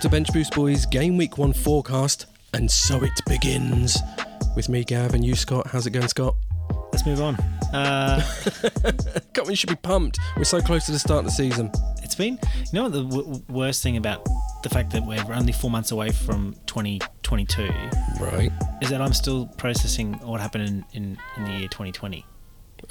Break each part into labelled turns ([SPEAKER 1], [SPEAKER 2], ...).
[SPEAKER 1] to Bench Boost Boys Game Week 1 forecast, and so it begins. With me, Gav, and you, Scott. How's it going, Scott?
[SPEAKER 2] Let's move on. Uh,
[SPEAKER 1] God, we should be pumped. We're so close to the start of the season.
[SPEAKER 2] it's been, you know, what the w- worst thing about the fact that we're only four months away from 2022
[SPEAKER 1] Right.
[SPEAKER 2] is that I'm still processing what happened in, in, in the year 2020.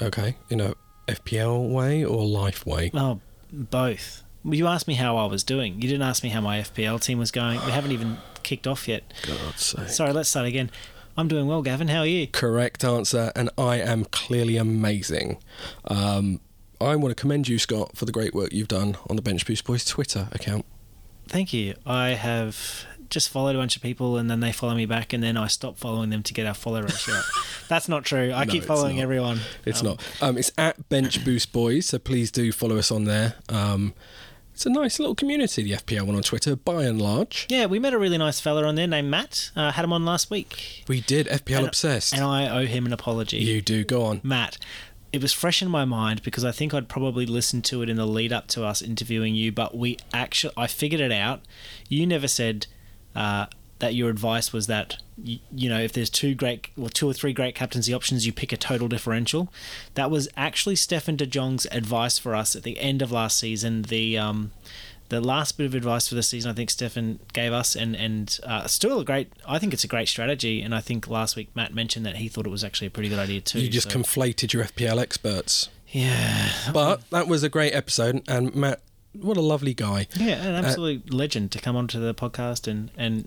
[SPEAKER 1] Okay. In a FPL way or life way?
[SPEAKER 2] Oh, both. Well, You asked me how I was doing. You didn't ask me how my FPL team was going. We haven't even kicked off yet.
[SPEAKER 1] God's sake.
[SPEAKER 2] Sorry, let's start again. I'm doing well, Gavin. How are you?
[SPEAKER 1] Correct answer, and I am clearly amazing. Um, I want to commend you, Scott, for the great work you've done on the Bench Boost Boys Twitter account.
[SPEAKER 2] Thank you. I have just followed a bunch of people and then they follow me back and then I stop following them to get our follow ratio up. That's not true. I
[SPEAKER 1] No,
[SPEAKER 2] keep following
[SPEAKER 1] not.
[SPEAKER 2] everyone.
[SPEAKER 1] It's
[SPEAKER 2] Um,
[SPEAKER 1] not. Um, it's at Bench Boost Boys, so please do follow us on there. Um, it's a nice little community, the FPL one on Twitter, by and large.
[SPEAKER 2] Yeah, we met a really nice fella on there named Matt. Uh, had him on last week.
[SPEAKER 1] We did FPL
[SPEAKER 2] And-
[SPEAKER 1] obsessed.
[SPEAKER 2] And I owe him an apology.
[SPEAKER 1] you do go on.
[SPEAKER 2] Matt, it was fresh in my mind because I think I'd probably listened to it in the lead up to us interviewing you, but we actually, I figured it out. You never said uh, that your advice was that, you, you know, if there's two great, well, two or three great captaincy options, you pick a total differential. That was actually Stefan de Jong's advice for us at the end of last season. The, um, the last bit of advice for the season, I think Stefan gave us, and and uh, still a great. I think it's a great strategy, and I think last week Matt mentioned that he thought it was actually a pretty good idea too.
[SPEAKER 1] You just
[SPEAKER 2] so-
[SPEAKER 1] conflated your FPL experts.
[SPEAKER 2] yeah,
[SPEAKER 1] But that was a great episode, and Matt, what a lovely guy.
[SPEAKER 2] yeah, an absolute legend to come onto the podcast, and and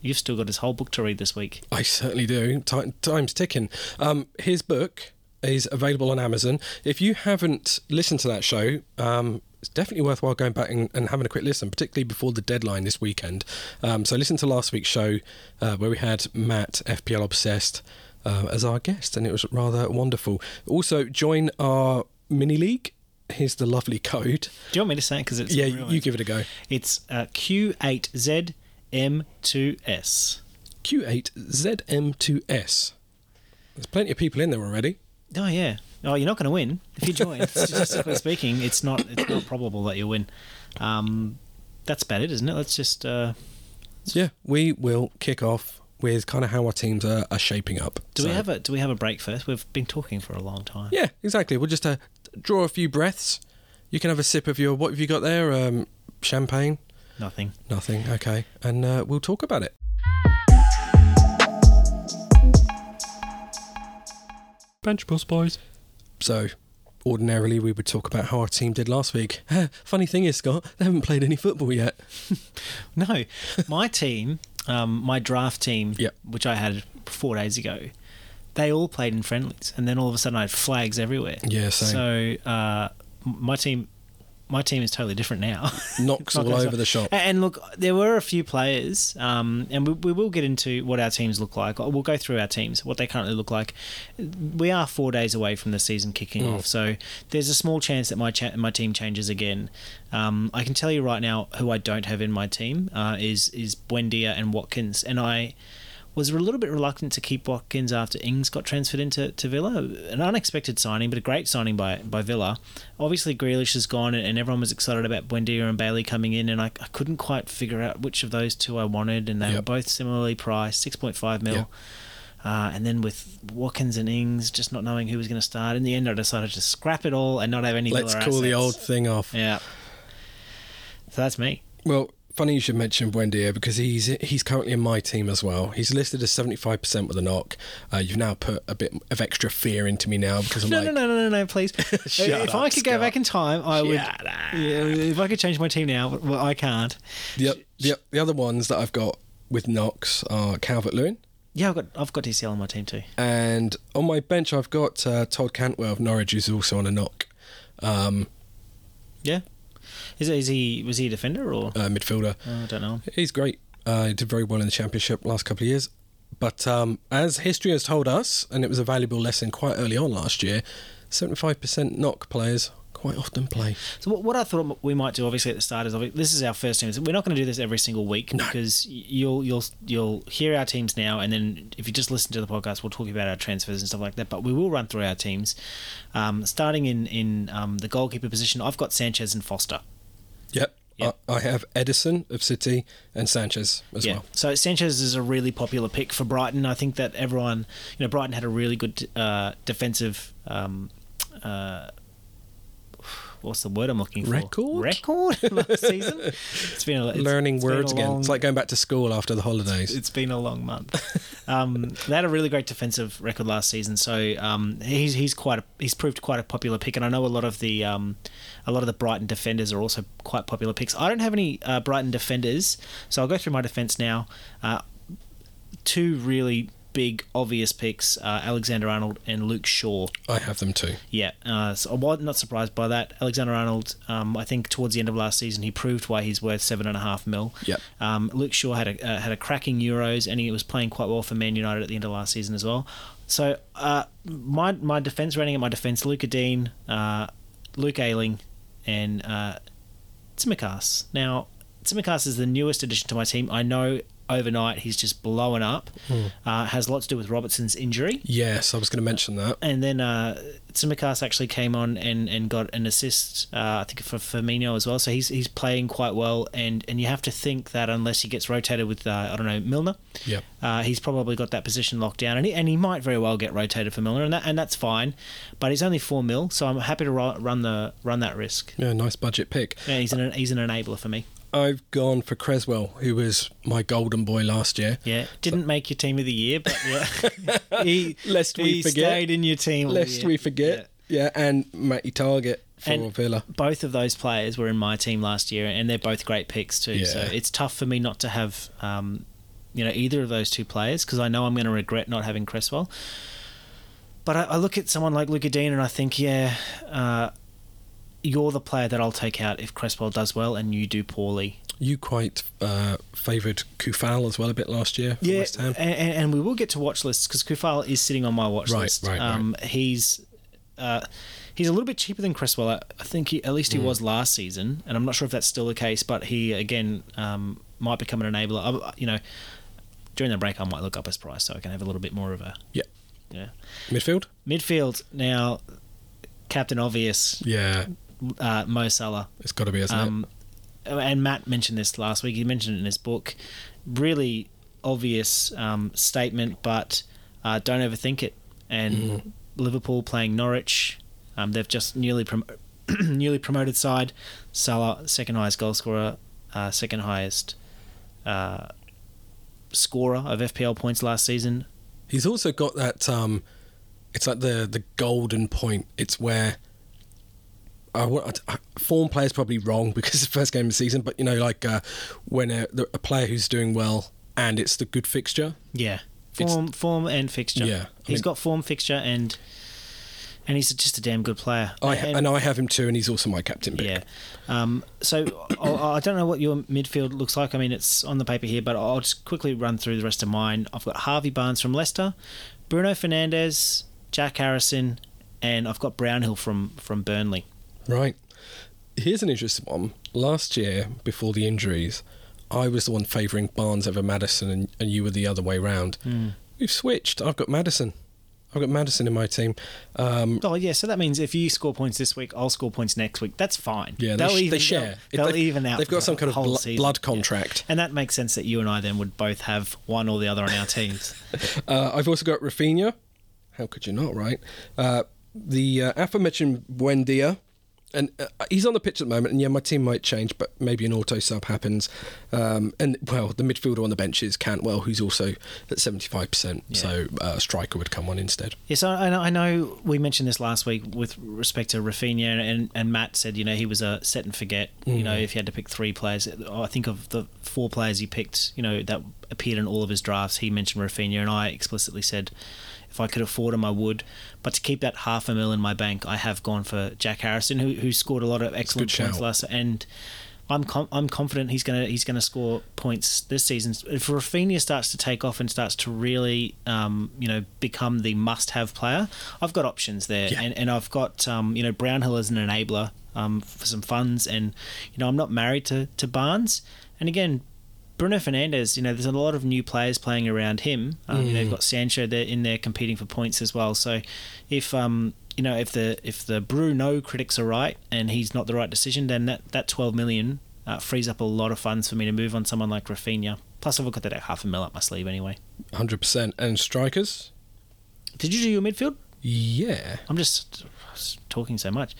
[SPEAKER 2] you've still got his whole book to read this week.
[SPEAKER 1] I certainly do. Ti time's ticking. Um, his book is available on Amazon. If you haven't listened to that show, um, it's definitely worthwhile going back and, and having a quick listen, particularly before the deadline this weekend. Um, so listen to last week's show uh, where we had Matt, FPL Obsessed, uh, as our guest, and it was rather wonderful. Also, join our mini league. Here's the lovely code.
[SPEAKER 2] Do you want me to say it because it's
[SPEAKER 1] yeah, you give it a go.
[SPEAKER 2] It's uh, Q8ZM2S.
[SPEAKER 1] Q8ZM2S. There's plenty of people in there already.
[SPEAKER 2] Oh yeah. Oh, you're not going to win if you join. Statistically speaking, it's not it's not probable that you'll win. Um, that's about it, isn't it? Let's just uh,
[SPEAKER 1] Yeah, we will kick off with kind of how our teams are, are shaping up.
[SPEAKER 2] do
[SPEAKER 1] So-
[SPEAKER 2] we have a do we have a break first? We've been talking for a long time.
[SPEAKER 1] Yeah, exactly. We'll just uh, draw a few breaths. You can have a sip of your what have you got there? Um, champagne?
[SPEAKER 2] Nothing.
[SPEAKER 1] Nothing. Okay, and uh, we'll talk about it. Bench Boost Boys. So, ordinarily we would talk about how our team did last week. Funny thing is, Scott, they haven't played any football yet.
[SPEAKER 2] No, my team, um, my draft team,
[SPEAKER 1] Yep.
[SPEAKER 2] which I had four days ago, they all played in friendlies, and then all of a sudden I had flags everywhere.
[SPEAKER 1] Yeah, same.
[SPEAKER 2] So uh, my team, my team is totally different now.
[SPEAKER 1] Knocks all over the shop.
[SPEAKER 2] And look, there were a few players, um, and we, we will get into what our teams look like. We'll go through our teams, what they currently look like. We are four days away from the season kicking
[SPEAKER 1] Mm.
[SPEAKER 2] off, so there's a small chance that my cha- my team changes again. Um, I can tell you right now who I don't have in my team uh, is is Buendia and Watkins, and I was a little bit reluctant to keep Watkins after Ings got transferred into to Villa. An unexpected signing, but a great signing by, by Villa. Obviously, Grealish is gone, and, and everyone was excited about Buendia and Bailey coming in, and I, I couldn't quite figure out which of those two I wanted, and they were both similarly priced, 6.5 mil.
[SPEAKER 1] Yep.
[SPEAKER 2] Uh, and then with Watkins and Ings, just not knowing who was going to start, in the end, I decided to scrap it all and not have any
[SPEAKER 1] Let's call the old thing off.
[SPEAKER 2] Yeah. So that's me.
[SPEAKER 1] Well, funny you should mention Buendia because he's he's currently in my team as well. He's listed as seventy five percent with a knock. Uh, you've now put a bit of extra fear into me now because I'm
[SPEAKER 2] No,
[SPEAKER 1] like,
[SPEAKER 2] no, no, no, no, no, please.
[SPEAKER 1] Shut
[SPEAKER 2] if
[SPEAKER 1] up,
[SPEAKER 2] I could go back in time, I would.
[SPEAKER 1] Shut up.
[SPEAKER 2] Yeah, if I could change my team now, well, I can't.
[SPEAKER 1] the, the the other ones that I've got with knocks are Calvert Lewin.
[SPEAKER 2] Yeah, I've got I've got DCL on my team too.
[SPEAKER 1] And on my bench, I've got uh, Todd Cantwell of Norwich, who's also on a knock. Um,
[SPEAKER 2] Yeah. Is, is he was he a defender or
[SPEAKER 1] uh, midfielder.
[SPEAKER 2] oh, I don't know.
[SPEAKER 1] He's great. Uh, he did very well in the championship last couple of years. But um, as history has told us, and it was a valuable lesson quite early on last year, 75% knock players quite often play.
[SPEAKER 2] So what, what I thought we might do, obviously at the start, is this is our first team. We're not going to do this every single week because you'll you'll you'll hear our teams now, and then if you just listen to the podcast, we'll talk about our transfers and stuff like that. But we will run through our teams, um, starting in in um, the goalkeeper position. I've got Sanchez and Foster.
[SPEAKER 1] Yep.
[SPEAKER 2] Yeah.
[SPEAKER 1] I, I have Ederson of City and Sanchez as
[SPEAKER 2] yeah.
[SPEAKER 1] well.
[SPEAKER 2] So Sanchez is a really popular pick for Brighton. I think that everyone, you know, Brighton had a really good uh, defensive. Um, uh, what's the word I'm looking for?
[SPEAKER 1] Record?
[SPEAKER 2] Record last season. It's been a, it's,
[SPEAKER 1] Learning
[SPEAKER 2] it's been a
[SPEAKER 1] words again. It's like going back to school after the holidays.
[SPEAKER 2] it's been a long month. Um, they had a really great defensive record last season, so um, he's he's quite a, he's proved quite a popular pick, and I know a lot of the um, a lot of the Brighton defenders are also quite popular picks. I don't have any uh, Brighton defenders, so I'll go through my defense now. Uh, two really big obvious picks: uh, Alexander Arnold and Luke Shaw.
[SPEAKER 1] I have them too.
[SPEAKER 2] Yeah, uh, so I'm not surprised by that. Alexander Arnold, um, I think towards the end of last season, he proved why he's worth seven and a half mil.
[SPEAKER 1] Yep.
[SPEAKER 2] Um, Luke Shaw had a uh, had a cracking Euros, and he was playing quite well for Man United at the end of last season as well. So uh, my my defense rating at my defense: Lucas Digne, uh, Luke Ayling, and uh, Tsimikas. Now Tsimikas is the newest addition to my team. I know overnight he's just blowing up. Uh, has a lot to do with Robertson's injury.
[SPEAKER 1] Yes, I was going to mention that.
[SPEAKER 2] And then uh, Tsimikas actually came on and, and got an assist, uh, I think, for Firmino as well. So he's he's playing quite well. And, and you have to think that unless he gets rotated with, uh, I don't know, Milner,
[SPEAKER 1] Yep.
[SPEAKER 2] uh, he's probably got that position locked down. And he, and he might very well get rotated for Milner, and, that, and that's fine. But he's only 4 mil, so I'm happy to ru- run the run that risk.
[SPEAKER 1] Yeah, nice budget pick.
[SPEAKER 2] Yeah, he's an, he's an enabler for me.
[SPEAKER 1] I've gone for Cresswell, who was my golden boy last year.
[SPEAKER 2] Yeah, didn't make your team of the year, but yeah, he,
[SPEAKER 1] Lest we
[SPEAKER 2] he
[SPEAKER 1] forget.
[SPEAKER 2] stayed in your team.
[SPEAKER 1] Lest we forget. Yeah, and Matty Targett for
[SPEAKER 2] And-
[SPEAKER 1] Villa.
[SPEAKER 2] both of those players were in my team last year, and they're both great picks too. So it's tough for me not to have, um, you know, either of those two players because I know I'm going to regret not having Cresswell. But I, I look at someone like Lucas Digne and I think, yeah, uh, you're the player that I'll take out if Cresswell does well and you do poorly.
[SPEAKER 1] You quite uh, favoured Coufal as well a bit last year for
[SPEAKER 2] Yeah,
[SPEAKER 1] West Ham.
[SPEAKER 2] and, and we will get to watch lists because Coufal is sitting on my watch
[SPEAKER 1] Right,
[SPEAKER 2] list.
[SPEAKER 1] right, right.
[SPEAKER 2] um, He's uh, he's a little bit cheaper than Cresswell. I, I think he, at least he was last season, and I'm not sure if that's still the case. But he again um, might become an enabler. I, you know, during the break, I might look up his price so I can have a little bit more of a
[SPEAKER 1] Yeah.
[SPEAKER 2] yeah
[SPEAKER 1] Midfield?
[SPEAKER 2] midfield now. Captain obvious,
[SPEAKER 1] Yeah,
[SPEAKER 2] uh, Mo Salah.
[SPEAKER 1] it's got to be, isn't
[SPEAKER 2] Um, and Matt mentioned this last week. He mentioned it in his book. Really obvious um, statement, but uh, don't overthink it. And
[SPEAKER 1] Mm-hmm.
[SPEAKER 2] Liverpool playing Norwich. Um, they've just newly prom- newly promoted side. Salah, second highest goal scorer, uh, second highest uh, scorer of FPL points last season.
[SPEAKER 1] He's also got that. Um, it's like the the golden point. It's where. I, I, form player's probably wrong because it's the first game of the season, but you know, like uh, when a, the- a player who's doing well and it's the good fixture.
[SPEAKER 2] Yeah,
[SPEAKER 1] It's-
[SPEAKER 2] form, form and fixture.
[SPEAKER 1] Yeah, I
[SPEAKER 2] he's
[SPEAKER 1] mean-
[SPEAKER 2] got form, fixture, and and he's just a damn good player.
[SPEAKER 1] I
[SPEAKER 2] And-
[SPEAKER 1] and I have him too, and he's also my captain pick.
[SPEAKER 2] Yeah. Um, so I, I don't know what your midfield looks like. I mean, it's on the paper here, but I'll just quickly run through the rest of mine. I've got Harvey Barnes from Leicester, Bruno Fernandes, Jack Harrison, and I've got Brownhill from from Burnley.
[SPEAKER 1] Right. Here's an interesting one. Last year, before the injuries, I was the one favouring Barnes over Maddison, and, and you were the other way round.
[SPEAKER 2] Hmm.
[SPEAKER 1] We've switched. I've got Maddison. I've got Maddison in my team. Um,
[SPEAKER 2] Oh yeah, so that means if you score points this week, I'll score points next week. That's fine.
[SPEAKER 1] yeah, they,
[SPEAKER 2] they'll
[SPEAKER 1] sh-
[SPEAKER 2] even,
[SPEAKER 1] they share.
[SPEAKER 2] They'll, they'll
[SPEAKER 1] they've-
[SPEAKER 2] even out.
[SPEAKER 1] They've got some kind of
[SPEAKER 2] season.
[SPEAKER 1] blood
[SPEAKER 2] Yeah.
[SPEAKER 1] contract.
[SPEAKER 2] and that makes sense that you and I then would both have one or the other on our teams.
[SPEAKER 1] Uh, I've also got Raphinha. How could you not, right? Uh, the uh, aforementioned Buendia. And uh, he's on the pitch at the moment, and yeah, my team might change, but maybe an auto sub happens. Um, and well, the midfielder on the bench is Cantwell, who's also at seventy five percent. So uh, a striker would come on instead.
[SPEAKER 2] Yes, I, I know- I know we mentioned this last week with respect to Raphinha, and, and Matt said, you know, he was a set and forget. You know, if you had to pick three players, I think of the four players he picked, you know, that appeared in all of his drafts, he mentioned Raphinha, and I explicitly said, if I could afford him, I would. But to keep that half a mil in my bank, I have gone for Jack Harrison, who, who scored a lot of excellent points last, and. I'm com- I'm confident he's gonna he's gonna score points this season. If Raphinha starts to take off and starts to really um, you know become the must-have player, I've got options there,
[SPEAKER 1] Yeah.
[SPEAKER 2] and, and I've got um, you know Brownhill as an enabler um, for some funds, and you know I'm not married to to Barnes, and again. Bruno Fernandes, you know, there's a lot of new players playing around him. Um, You know, you've got Sancho there in there competing for points as well. So, if um, you know, if the if the Bruno critics are right and he's not the right decision, then that that 12 million Uh, frees up a lot of funds for me to move on someone like Raphinha. Plus, I've got that half a mil up my sleeve anyway.
[SPEAKER 1] Hundred percent. And strikers?
[SPEAKER 2] Did you do your midfield?
[SPEAKER 1] Yeah.
[SPEAKER 2] I'm just talking so much.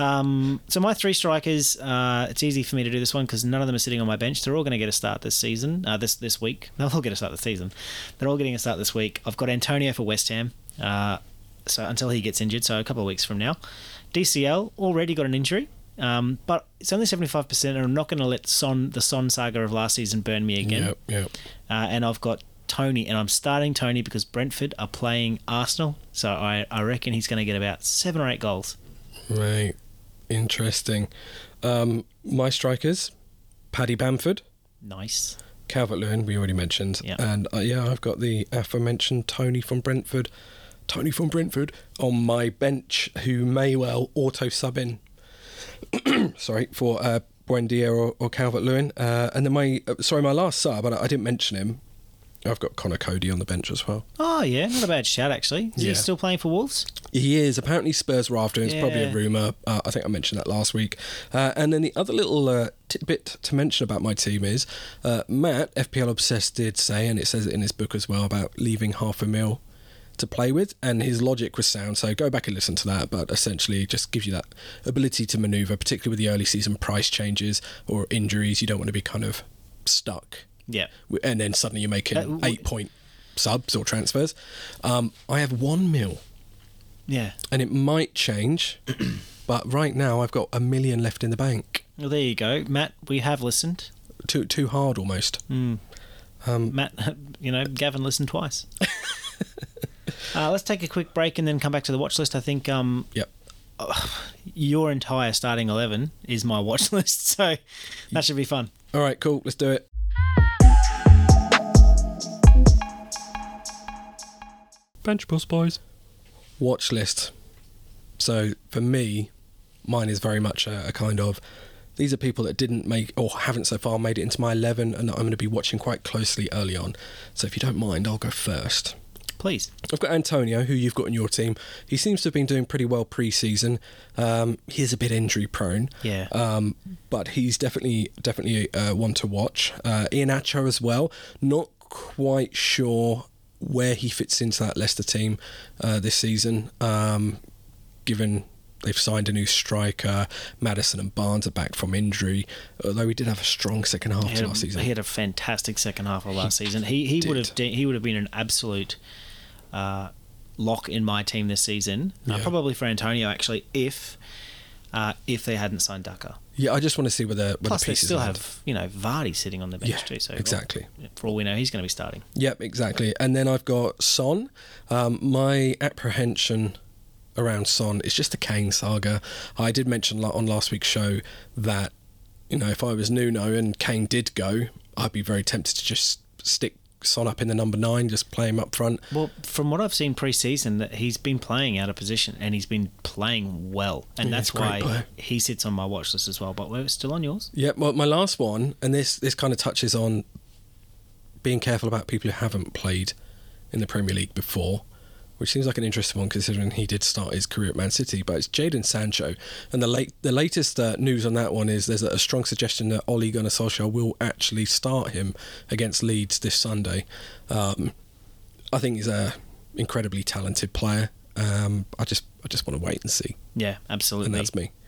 [SPEAKER 2] um, so my three strikers, uh, it's easy for me to do this one because none of them are sitting on my bench. They're all going to get a start this season, uh, this this week. They'll all get a start this season. They're all getting a start this week. I've got Antonio for West Ham. Uh, so until he gets injured, so a couple of weeks from now. DCL already got an injury. Um, but it's only seventy five percent, and I'm not going to let Son the Son saga of last season burn me again.
[SPEAKER 1] Yep. Yep.
[SPEAKER 2] Uh, and I've got Toney, and I'm starting Toney because Brentford are playing Arsenal, so I, I reckon he's going to get about seven or eight goals.
[SPEAKER 1] Right. Interesting. Um, my strikers: Paddy Bamford,
[SPEAKER 2] Nice.
[SPEAKER 1] Calvert Lewin. We already mentioned.
[SPEAKER 2] Yeah.
[SPEAKER 1] And uh, yeah, I've got the aforementioned Toney from Brentford. Toney from Brentford on my bench, who may well auto sub in. sorry for uh, Buendia or, or Calvert Lewin. Uh, and then my uh, sorry, my last sub, but I, I didn't mention him. I've got Conor Coady on the bench as well.
[SPEAKER 2] Oh yeah, not a bad shout actually. Is
[SPEAKER 1] Yeah.
[SPEAKER 2] he still playing for Wolves?
[SPEAKER 1] He is apparently Spurs were after him. It's probably a rumor. Uh, I think I mentioned that last week. Uh, and then the other little uh, tidbit to mention about my team is uh, Matt FPL Obsessed did say, and it says it in his book as well about leaving half a mil to play with, and his logic was sound. So go back and listen to that. But essentially, just gives you that ability to maneuver, particularly with the early season price changes or injuries. You don't want to be kind of stuck
[SPEAKER 2] Yeah.
[SPEAKER 1] and then suddenly you're making
[SPEAKER 2] Uh,
[SPEAKER 1] eight point subs or transfers. Um, I have one mil,
[SPEAKER 2] Yeah.
[SPEAKER 1] and it might change, but right now I've got a million left in the bank.
[SPEAKER 2] Well, there you go, Matt. We have listened.
[SPEAKER 1] Too too hard almost.
[SPEAKER 2] Mm.
[SPEAKER 1] Um,
[SPEAKER 2] Matt, you know, Gavin listened twice. uh, let's take a quick break and then come back to the watch list. I think um,
[SPEAKER 1] Yep.
[SPEAKER 2] your entire starting eleven is my watch list, so that should be fun.
[SPEAKER 1] All right, cool. Let's do it.
[SPEAKER 3] Bench Boost Boys.
[SPEAKER 1] Watch list. So for me, mine is very much a, a kind of. These are people that didn't make or haven't so far made it into my 11 and that I'm going to be watching quite closely early on. So if you don't mind, I'll go first.
[SPEAKER 2] Please.
[SPEAKER 1] I've got Antonio, who you've got in your team. He seems to have been doing pretty well pre-season. Um, he is a bit injury prone,
[SPEAKER 2] Yeah.
[SPEAKER 1] um, but he's definitely definitely uh, one to watch. Uh, Iheanacho as well. Not quite sure where he fits into that Leicester team uh, this season, um, given they've signed a new striker. Maddison and Barnes are back from injury, although he did have a strong second half last
[SPEAKER 2] a,
[SPEAKER 1] season.
[SPEAKER 2] he had a fantastic second half of last season. He he would have de- he would have been an absolute uh, lock in my team this season. Uh, probably for Antonio actually, if uh, if they hadn't signed Daka.
[SPEAKER 1] Yeah, I just want to see where the where
[SPEAKER 2] Plus,
[SPEAKER 1] the
[SPEAKER 2] they still
[SPEAKER 1] land.
[SPEAKER 2] have you know Vardy sitting on the bench
[SPEAKER 1] Yeah,
[SPEAKER 2] too. So
[SPEAKER 1] exactly.
[SPEAKER 2] for all we know, he's going to be starting.
[SPEAKER 1] Yep, exactly. And then I've got Son. Um, my apprehension around Son is just the Kane saga. I did mention on last week's show that you know if I was Nuno and Kane did go, I'd be very tempted to just stick Son up in the number nine, just play him up front.
[SPEAKER 2] Well, from what I've seen pre-season, that he's been playing out of position and he's been playing well, and
[SPEAKER 1] Yeah,
[SPEAKER 2] that's
[SPEAKER 1] he's a great
[SPEAKER 2] why
[SPEAKER 1] player.
[SPEAKER 2] he sits on my watch list as well. But we're still on yours.
[SPEAKER 1] Yeah, well, my last one, and this this kind of touches on being careful about people who haven't played in the Premier League before, which seems like an interesting one considering he did start his career at Man City. But it's Jadon Sancho, and the late the latest uh, news on that one is there's a strong suggestion that Ole Gunnar Solskjaer will actually start him against Leeds this Sunday. Um, I think he's a incredibly talented player. Um, I just I just want to wait and see,
[SPEAKER 2] Yeah, absolutely.
[SPEAKER 1] and
[SPEAKER 2] absolutely.
[SPEAKER 1] that's me.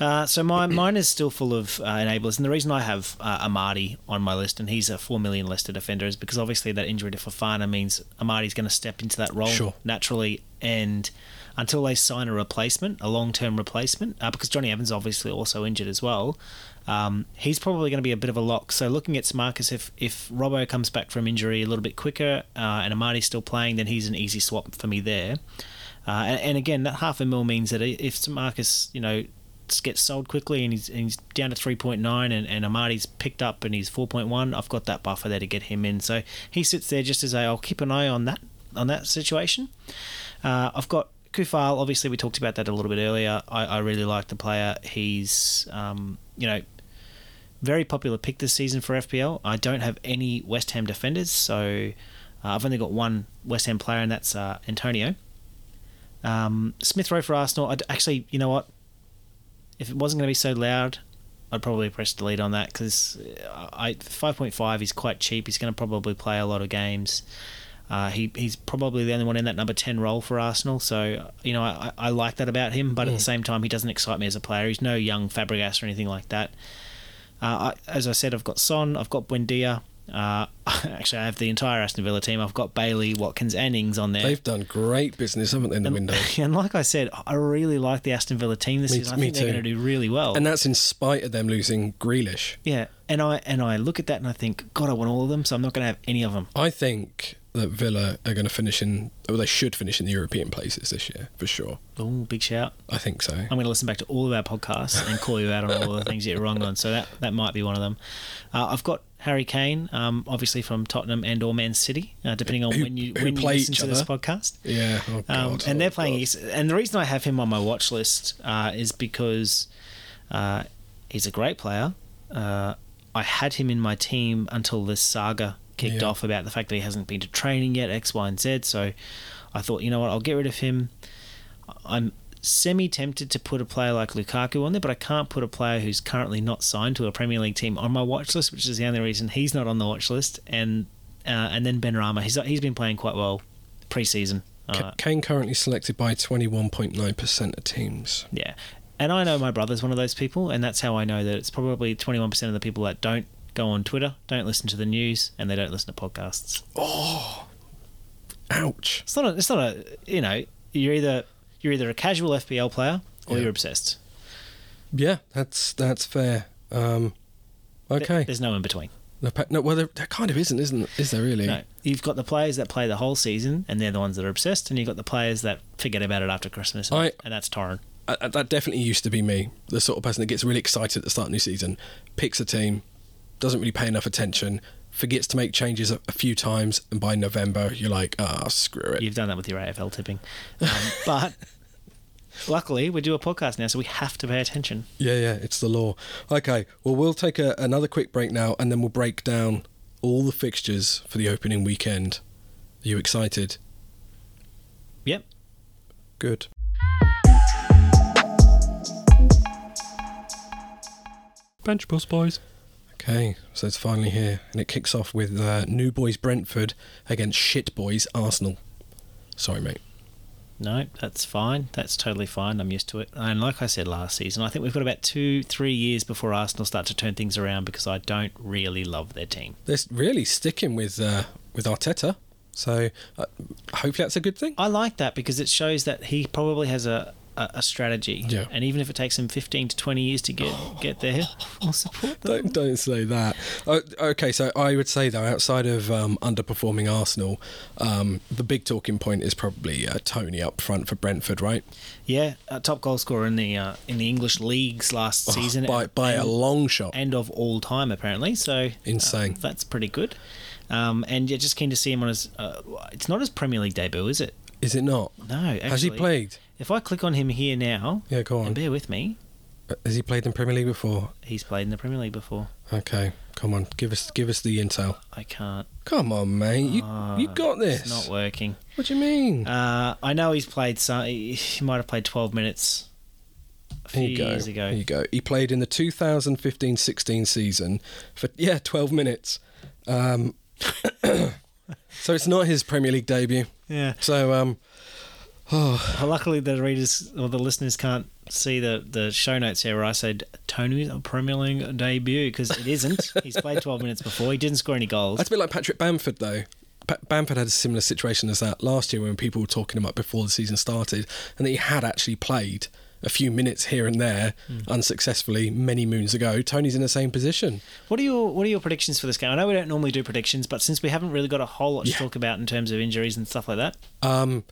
[SPEAKER 2] Uh, so my, mine is still full of uh, enablers, and the reason I have uh, Amartey on my list, and he's a four million Leicester defender, is because obviously that injury to Fofana means Amartey's going to step into that role
[SPEAKER 1] Sure.
[SPEAKER 2] naturally, and until they sign a replacement, a long-term replacement, uh, because Jonny Evans is obviously also injured as well. Um, he's probably going to be a bit of a lock. So looking at Marcus, if if Robbo comes back from injury a little bit quicker uh, and Amartey's still playing, then he's an easy swap for me there. Uh, and, and again, that half a mil means that if Marcus, you know, gets sold quickly and he's, and he's down to 3.9 and, and Amartey's picked up and he's 4.1, I've got that buffer there to get him in. So he sits there just as a, I'll keep an eye on that on that situation. Uh, I've got Coufal, obviously we talked about that a little bit earlier. I, I really like the player. He's, um, you know, very popular pick this season for FPL. I don't have any West Ham defenders, so uh, I've only got one West Ham player, and that's uh, Antonio. Um, Smith Rowe for Arsenal. I'd, actually, you know what? If it wasn't going to be so loud, I'd probably press delete on that because I five point five is quite cheap. He's going to probably play a lot of games. Uh, he he's probably the only one in that number ten role for Arsenal. So you know I, I like that about him. But at the same time, he doesn't excite me as a player. He's no young Fabregas or anything like that. Uh, I, as I said, I've got Son, I've got Buendia. Uh, actually, I have the entire Aston Villa team. I've got Bailey, Watkins, and Ings on there.
[SPEAKER 1] They've done great business, haven't they, in the
[SPEAKER 2] and,
[SPEAKER 1] window?
[SPEAKER 2] and like I said, I really like the Aston Villa team this
[SPEAKER 1] Me-
[SPEAKER 2] season. I
[SPEAKER 1] me
[SPEAKER 2] think they're
[SPEAKER 1] too.
[SPEAKER 2] going to do really well.
[SPEAKER 1] And that's in spite of them losing Grealish.
[SPEAKER 2] yeah, and I and I look at that and I think, God, I want all of them, so I'm not going to have any of them.
[SPEAKER 1] I think that Villa are going to finish in, or they should finish in the European places this year, for sure.
[SPEAKER 2] Oh, big shout!
[SPEAKER 1] I think so.
[SPEAKER 2] I'm going to listen back to all of our podcasts and call you out on all the things you're wrong on. So that that might be one of them. Uh, I've got Harry Kane, um, obviously from Tottenham and or Man City, uh, depending on
[SPEAKER 1] Who-
[SPEAKER 2] when you when you
[SPEAKER 1] play
[SPEAKER 2] listen
[SPEAKER 1] each
[SPEAKER 2] to this podcast.
[SPEAKER 1] Yeah. Oh,
[SPEAKER 2] Um,
[SPEAKER 1] God.
[SPEAKER 2] and
[SPEAKER 1] Oh,
[SPEAKER 2] they're playing
[SPEAKER 1] God.
[SPEAKER 2] East. And the reason I have him on my watch list uh, is because uh, he's a great player. Uh, I had him in my team until this saga kicked
[SPEAKER 1] Yeah.
[SPEAKER 2] off about the fact that he hasn't been to training yet, X, Y, and Z. So I thought, you know what, I'll get rid of him. I'm semi tempted to put a player like Lukaku on there, but I can't put a player who's currently not signed to a Premier League team on my watch list, which is the only reason he's not on the watch list. And uh, and then Benrahma, he's he's been playing quite well pre-season. Uh,
[SPEAKER 1] Kane currently selected by 21.9% of teams.
[SPEAKER 2] Yeah. And I know my brother's one of those people, and that's how I know that it's probably 21% of the people that don't go on Twitter, don't listen to the news, and they don't listen to podcasts.
[SPEAKER 1] Oh, ouch.
[SPEAKER 2] It's not a, it's not a, you know, you're either you're either a casual FPL player or
[SPEAKER 1] Yeah.
[SPEAKER 2] you're obsessed.
[SPEAKER 1] Yeah, that's that's fair. Um, okay.
[SPEAKER 2] There's no in between.
[SPEAKER 1] No, no, well, there, there kind of isn't, isn't is there really?
[SPEAKER 2] No. You've got the players that play the whole season, and they're the ones that are obsessed, and you've got the players that forget about it after Christmas, and,
[SPEAKER 1] I-
[SPEAKER 2] and that's Torren.
[SPEAKER 1] Uh, uh, that definitely used to be me, the sort of person that gets really excited at the start of the new season, picks a team, doesn't really pay enough attention, forgets to make changes a, few times, and by November you're like, ah, screw it.
[SPEAKER 2] You've done that with your AFL tipping. Um, but luckily, we do a podcast now, so we have to pay attention.
[SPEAKER 1] Yeah, yeah, it's the law. Okay, well, we'll take a, another quick break now, and then we'll break down all the fixtures for the opening weekend. Are you excited?
[SPEAKER 2] Yep.
[SPEAKER 1] Good.
[SPEAKER 3] Bench Boost Boys.
[SPEAKER 1] Okay, so it's finally here, and it kicks off with uh, New Boys Brentford against Shit Boys Arsenal. Sorry, mate.
[SPEAKER 2] No, that's fine. That's totally fine. I'm used to it. And like I said last season, I think we've got about two, three years before Arsenal start to turn things around because I don't really love their team.
[SPEAKER 1] They're really sticking with uh, with Arteta, so uh, hopefully that's a good thing.
[SPEAKER 2] I like that because it shows that he probably has a, a, a strategy.
[SPEAKER 1] Yeah.
[SPEAKER 2] And even if it takes him 15 to 20 years to get get there, I'll support them.
[SPEAKER 1] Don't don't say that. Uh, okay, so I would say though, outside of um, underperforming Arsenal, um, the big talking point is probably uh, Toney up front for Brentford, right?
[SPEAKER 2] Yeah, uh, top goal scorer in the uh, in the English leagues last season.
[SPEAKER 1] Oh, by by a long shot.
[SPEAKER 2] end of all time, apparently. So
[SPEAKER 1] Insane.
[SPEAKER 2] uh, that's pretty good. Um, and yeah, just keen to see him on his. Uh, it's not his Premier League debut, is it?
[SPEAKER 1] Is it not?
[SPEAKER 2] No, actually.
[SPEAKER 1] Has he played?
[SPEAKER 2] If I click on him here now,
[SPEAKER 1] Yeah, go on.
[SPEAKER 2] and bear with me,
[SPEAKER 1] Uh, Has he played in Premier League before?
[SPEAKER 2] he's played in the Premier League before.
[SPEAKER 1] Okay, come on, give us give us the intel.
[SPEAKER 2] I can't.
[SPEAKER 1] Come on, mate, you
[SPEAKER 2] Ah,
[SPEAKER 1] you got this.
[SPEAKER 2] It's not working.
[SPEAKER 1] What do you mean?
[SPEAKER 2] Uh, I know he's played. Some, he might have played 12 minutes a few
[SPEAKER 1] you go.
[SPEAKER 2] years ago.
[SPEAKER 1] Here you go. He played in the 2015-16 season for yeah, 12 minutes. Um, so it's not his Premier League debut.
[SPEAKER 2] Yeah.
[SPEAKER 1] So um, oh,
[SPEAKER 2] Well, luckily, the readers or the listeners can't see the, the show notes here where I said Toney's Premier League debut because it isn't. He's played 12 minutes before. He didn't score any goals.
[SPEAKER 1] that's a bit like Patrick Bamford though. Pa- Bamford had a similar situation as that last year when people were talking about before the season started, and that he had actually played a few minutes here and there
[SPEAKER 2] Hmm.
[SPEAKER 1] unsuccessfully many moons ago. Toney's in the same position.
[SPEAKER 2] What are your What are your predictions for this game? I know we don't normally do predictions, but since we haven't really got a whole lot to
[SPEAKER 1] Yeah.
[SPEAKER 2] talk about in terms of injuries and stuff like that,
[SPEAKER 1] Um,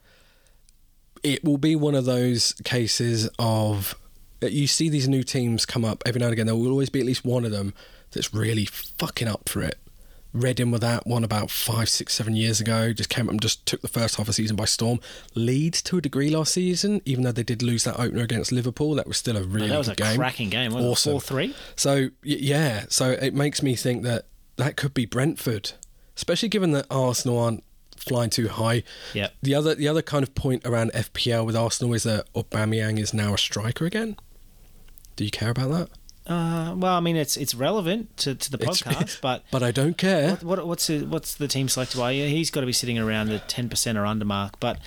[SPEAKER 1] it will be one of those cases of you see these new teams come up every now and again. There will always be at least one of them that's really fucking up for it. Reading with that one about five, six, seven years ago. Just came up and just took the first half of the season by storm. Leeds to a degree last season, even though they did lose that opener against Liverpool. That was still a really
[SPEAKER 2] that was a
[SPEAKER 1] game.
[SPEAKER 2] cracking game. Wasn't
[SPEAKER 1] Awesome.
[SPEAKER 2] Four three.
[SPEAKER 1] So yeah, so it makes me think that that could be Brentford, especially given that Arsenal aren't flying too high.
[SPEAKER 2] Yeah.
[SPEAKER 1] The other the other kind of point around FPL with Arsenal is that Aubameyang is now a striker again. Do you care about that?
[SPEAKER 2] Uh, well, I mean, it's it's relevant to, to the
[SPEAKER 1] It's-
[SPEAKER 2] podcast, but
[SPEAKER 1] But I don't care.
[SPEAKER 2] what, what what's the, what's the team selected by? He's got to be sitting around the ten percent or under mark. But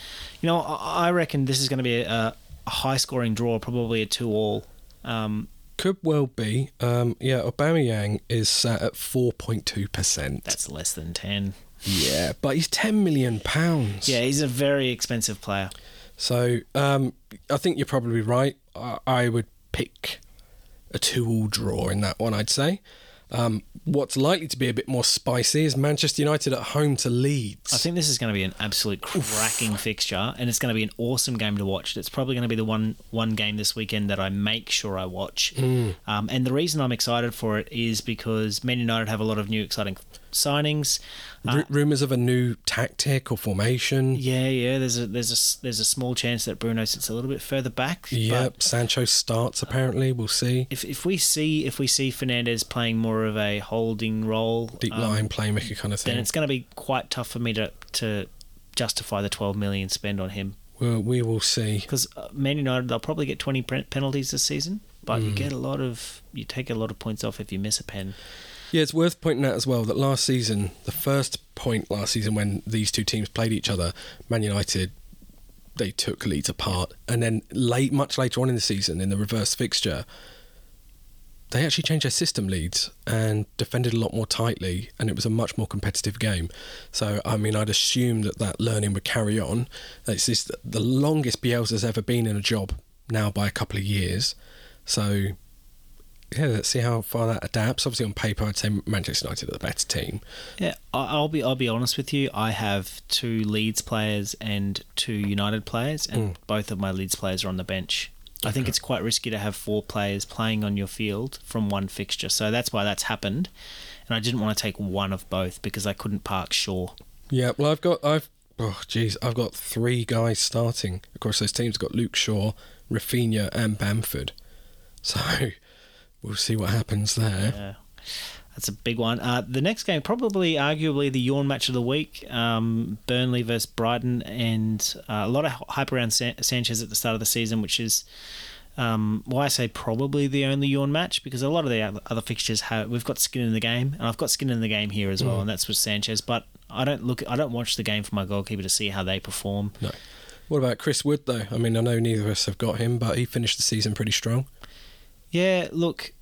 [SPEAKER 2] you know, I, I reckon this is going to be a, a high scoring draw, probably a two all. Um,
[SPEAKER 1] Could well be. Um, yeah, Aubameyang is sat at 4.2%.
[SPEAKER 2] that's less than ten.
[SPEAKER 1] Yeah, but he's 10 million pounds.
[SPEAKER 2] Yeah, he's a very expensive player.
[SPEAKER 1] So um, I think you're probably right. I, I would pick a two-all draw in that one. I'd say. Um, what's likely to be a bit more spicy is Manchester United at home to Leeds.
[SPEAKER 2] I think this is going to be an absolute cracking fixture, and it's going to be an awesome game to watch. It's probably going to be the one one game this weekend that I make sure I watch.
[SPEAKER 1] Mm.
[SPEAKER 2] Um, and the reason I'm excited for it is because Man United have a lot of new exciting signings. Uh,
[SPEAKER 1] R- rumors of a new tactic or formation.
[SPEAKER 2] yeah, yeah. There's a there's a there's a small chance that Bruno sits a little bit further back.
[SPEAKER 1] Yep,
[SPEAKER 2] But
[SPEAKER 1] Sancho starts apparently. We'll see.
[SPEAKER 2] if if we see if we see Fernandes playing more of a holding role,
[SPEAKER 1] Deep
[SPEAKER 2] um,
[SPEAKER 1] line playmaker kind of thing, then
[SPEAKER 2] it's going to be quite tough for me to to justify the 12 million spend on him.
[SPEAKER 1] Well, we will see.
[SPEAKER 2] because uh, Man United they'll probably get 20 penalties this season, but
[SPEAKER 1] Hmm.
[SPEAKER 2] you get a lot of you take a lot of points off if you miss a pen.
[SPEAKER 1] Yeah, it's worth pointing out as well that last season, the first point last season when these two teams played each other, Man United, they took Leeds apart, and then late, much later on in the season, in the reverse fixture, they actually changed their system Leeds and defended a lot more tightly, and it was a much more competitive game. So, I mean, I'd assume that that learning would carry on. It's this, the longest Bielsa's ever been in a job now by a couple of years. So, yeah, let's see how far that adapts. Obviously, on paper, I'd say Manchester United are the better team.
[SPEAKER 2] Yeah, I- I'll be I'll be honest with you. I have two Leeds players and two United players, and
[SPEAKER 1] Mm.
[SPEAKER 2] both of my Leeds players are on the bench. I think
[SPEAKER 1] Okay.
[SPEAKER 2] it's quite risky to have four players playing on your field from one fixture, so that's why that's happened. And I didn't want to take one of both because I couldn't park Shaw.
[SPEAKER 1] Yeah, well, I've got, I've, oh, jeez, I've got three guys starting. Of course, those teams have got Luke Shaw, Raphinha, and Bamford. So we'll see what happens there.
[SPEAKER 2] Yeah, that's a big one. Uh, the next game, probably arguably the yawn match of the week, um, Burnley versus Brighton, and uh, a lot of hype around San- Sanchez at the start of the season, which is um, why I say probably the only yawn match because a lot of the other- fixtures have we've got skin in the game, and I've got skin in the game here as well, and that's with Sanchez. But I don't look, I don't watch the game for my goalkeeper to see how they perform.
[SPEAKER 1] No. What about Chris Wood, though? I mean, I know neither of us have got him, but he finished the season pretty strong.
[SPEAKER 2] Yeah, look,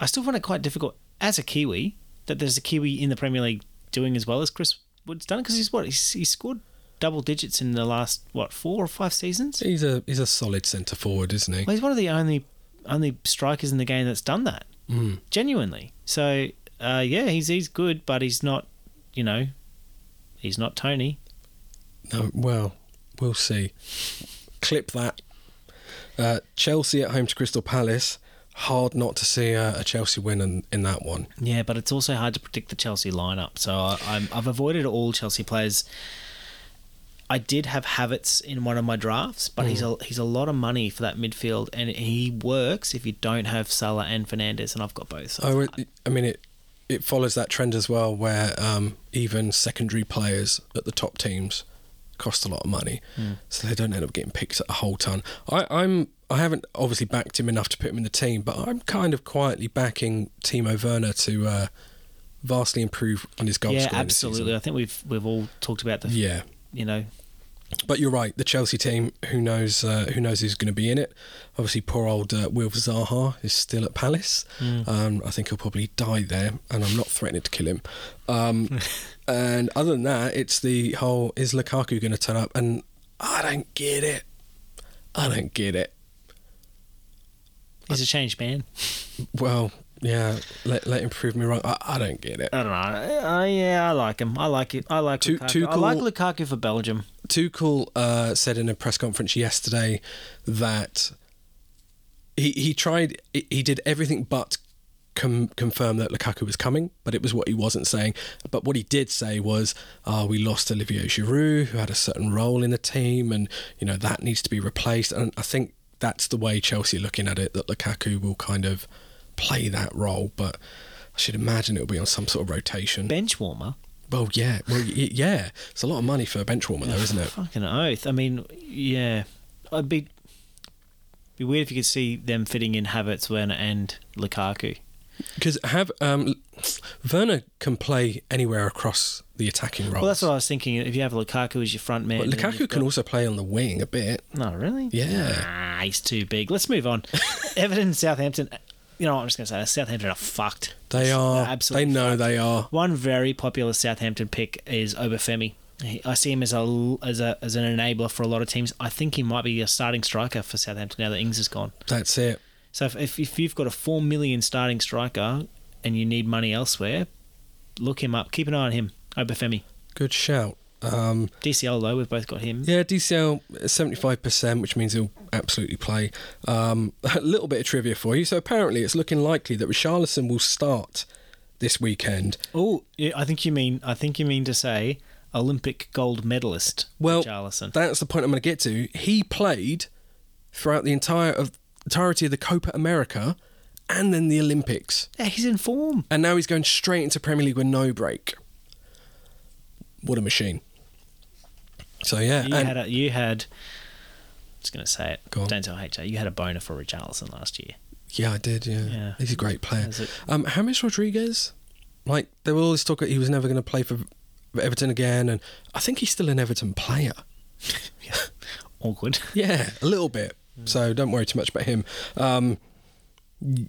[SPEAKER 2] I still find it quite difficult as a Kiwi that there's a Kiwi in the Premier League doing as well as Chris Wood's done because he's what he's, he's scored double digits in the last what four or five seasons.
[SPEAKER 1] He's a he's a solid centre forward, isn't he?
[SPEAKER 2] Well, he's one of the only only strikers in the game that's done that
[SPEAKER 1] Mm.
[SPEAKER 2] genuinely. So uh, yeah, he's he's good, but he's not, you know, he's not Toney.
[SPEAKER 1] No, well, we'll see. Clip that. Uh, Chelsea at home to Crystal Palace. Hard not to see a, a Chelsea win in, in that one.
[SPEAKER 2] Yeah, but it's also hard to predict the Chelsea lineup. So I, I'm, I've avoided all Chelsea players. I did have Havertz in one of my drafts, but he's a he's a lot of money for that midfield, and he works if you don't have Salah and Fernandes, and I've got both. So
[SPEAKER 1] Oh, it, I mean it. It follows that trend as well, where um, even secondary players at the top teams cost a lot of money, so they don't end up getting picked a whole ton. I, I'm I haven't obviously backed him enough to put him in the team, but I'm kind of quietly backing Timo Werner to uh, vastly improve on his goal
[SPEAKER 2] yeah, absolutely. I think we've we've all talked about the
[SPEAKER 1] Yeah,
[SPEAKER 2] you know
[SPEAKER 1] But you're right. The Chelsea team, who knows? Uh, who knows who's going to be in it? Obviously, poor old uh, Wilf Zaha is still at Palace. Um, I think he'll probably die there, and I'm not threatening to kill him. Um, and other than that, it's the whole: is Lukaku going to turn up? And I don't get it. I don't get it.
[SPEAKER 2] he's a changed man.
[SPEAKER 1] Well, yeah, let let him prove me wrong. I, I don't get it.
[SPEAKER 2] I don't know. Yeah, I like him. I like it. I like
[SPEAKER 1] Too-
[SPEAKER 2] Lukaku. I like. Lukaku for Belgium.
[SPEAKER 1] Tuchel uh, said in a press conference yesterday that he he tried he did everything but com- confirm that Lukaku was coming, but it was what he wasn't saying. But what he did say was, uh, we lost Olivier Giroud, who had a certain role in the team, and you know that needs to be replaced. And I think that's the way Chelsea are looking at it. That Lukaku will kind of play that role, but I should imagine it'll be on some sort of rotation.
[SPEAKER 2] Bench warmer.
[SPEAKER 1] Well, yeah, well, yeah. It's a lot of money for a bench warmer, though, isn't it?
[SPEAKER 2] Fucking oath. I mean, yeah, I'd be. Be weird if you could see them fitting in Havertz, Werner, and Lukaku.
[SPEAKER 1] Because have um, Werner can play anywhere across the attacking roles.
[SPEAKER 2] Well, that's what I was thinking. If you have Lukaku as your front man,
[SPEAKER 1] But Lukaku can
[SPEAKER 2] got-
[SPEAKER 1] also play on the wing a bit.
[SPEAKER 2] No, really?
[SPEAKER 1] Yeah.
[SPEAKER 2] Ah, he's too big. Let's move on. Everton, Southampton. You know what I'm just going to say? Southampton are fucked.
[SPEAKER 1] They are.
[SPEAKER 2] They're absolutely
[SPEAKER 1] they know
[SPEAKER 2] fucked.
[SPEAKER 1] they are.
[SPEAKER 2] One very popular Southampton pick is Obafemi. I see him as a as a as an enabler for a lot of teams. I think he might be a starting striker for Southampton now that Ings is gone.
[SPEAKER 1] That's it.
[SPEAKER 2] So if, if, if you've got a four million starting striker and you need money elsewhere, look him up. Keep an eye on him. Obafemi.
[SPEAKER 1] Good shout. Um,
[SPEAKER 2] DCL though, we've both got him.
[SPEAKER 1] yeah, DCL seventy five percent, which means he'll absolutely play. Um, a little bit of trivia for you. So apparently, it's looking likely that Richarlison will start this weekend.
[SPEAKER 2] Oh, I think you mean I think you mean to say Olympic gold medalist.
[SPEAKER 1] Well,
[SPEAKER 2] Richarlison.
[SPEAKER 1] that's the point I'm going to get to. He played throughout the entire of entirety of the Copa America and then the Olympics,
[SPEAKER 2] yeah, he's in form.
[SPEAKER 1] and now he's going straight into Premier League with no break. What a machine! So yeah,
[SPEAKER 2] You had a, you had. I was going to say it.
[SPEAKER 1] Go on.
[SPEAKER 2] Don't tell HR. You had a boner for Richarlison last year.
[SPEAKER 1] yeah, I did. Yeah,
[SPEAKER 2] Yeah.
[SPEAKER 1] he's a great player. Um, James Rodriguez, like they were always talking, he was never going to play for Everton again, and I think he's still an Everton player.
[SPEAKER 2] Awkward.
[SPEAKER 1] Yeah, a little bit. So don't worry too much about him. Um,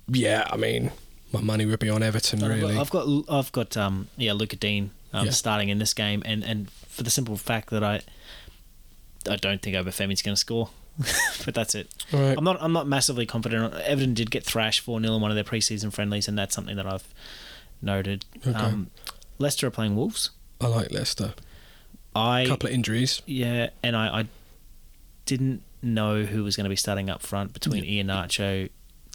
[SPEAKER 1] yeah, I mean, my money would be on Everton, really.
[SPEAKER 2] I've got I've got um yeah Lucas Digne um,
[SPEAKER 1] Yeah.
[SPEAKER 2] starting in this game, and and for the simple fact that I I don't think Obafemi's going to score, but that's it.
[SPEAKER 1] Right.
[SPEAKER 2] I'm not I'm not massively confident. Everton did get thrashed four 0 in one of their preseason friendlies, and that's something that I've noted.
[SPEAKER 1] Okay.
[SPEAKER 2] Um, Leicester are playing Wolves.
[SPEAKER 1] I like Leicester.
[SPEAKER 2] I
[SPEAKER 1] A couple of injuries.
[SPEAKER 2] yeah, and I, I didn't know who was going to be starting up front between ian Iheanacho,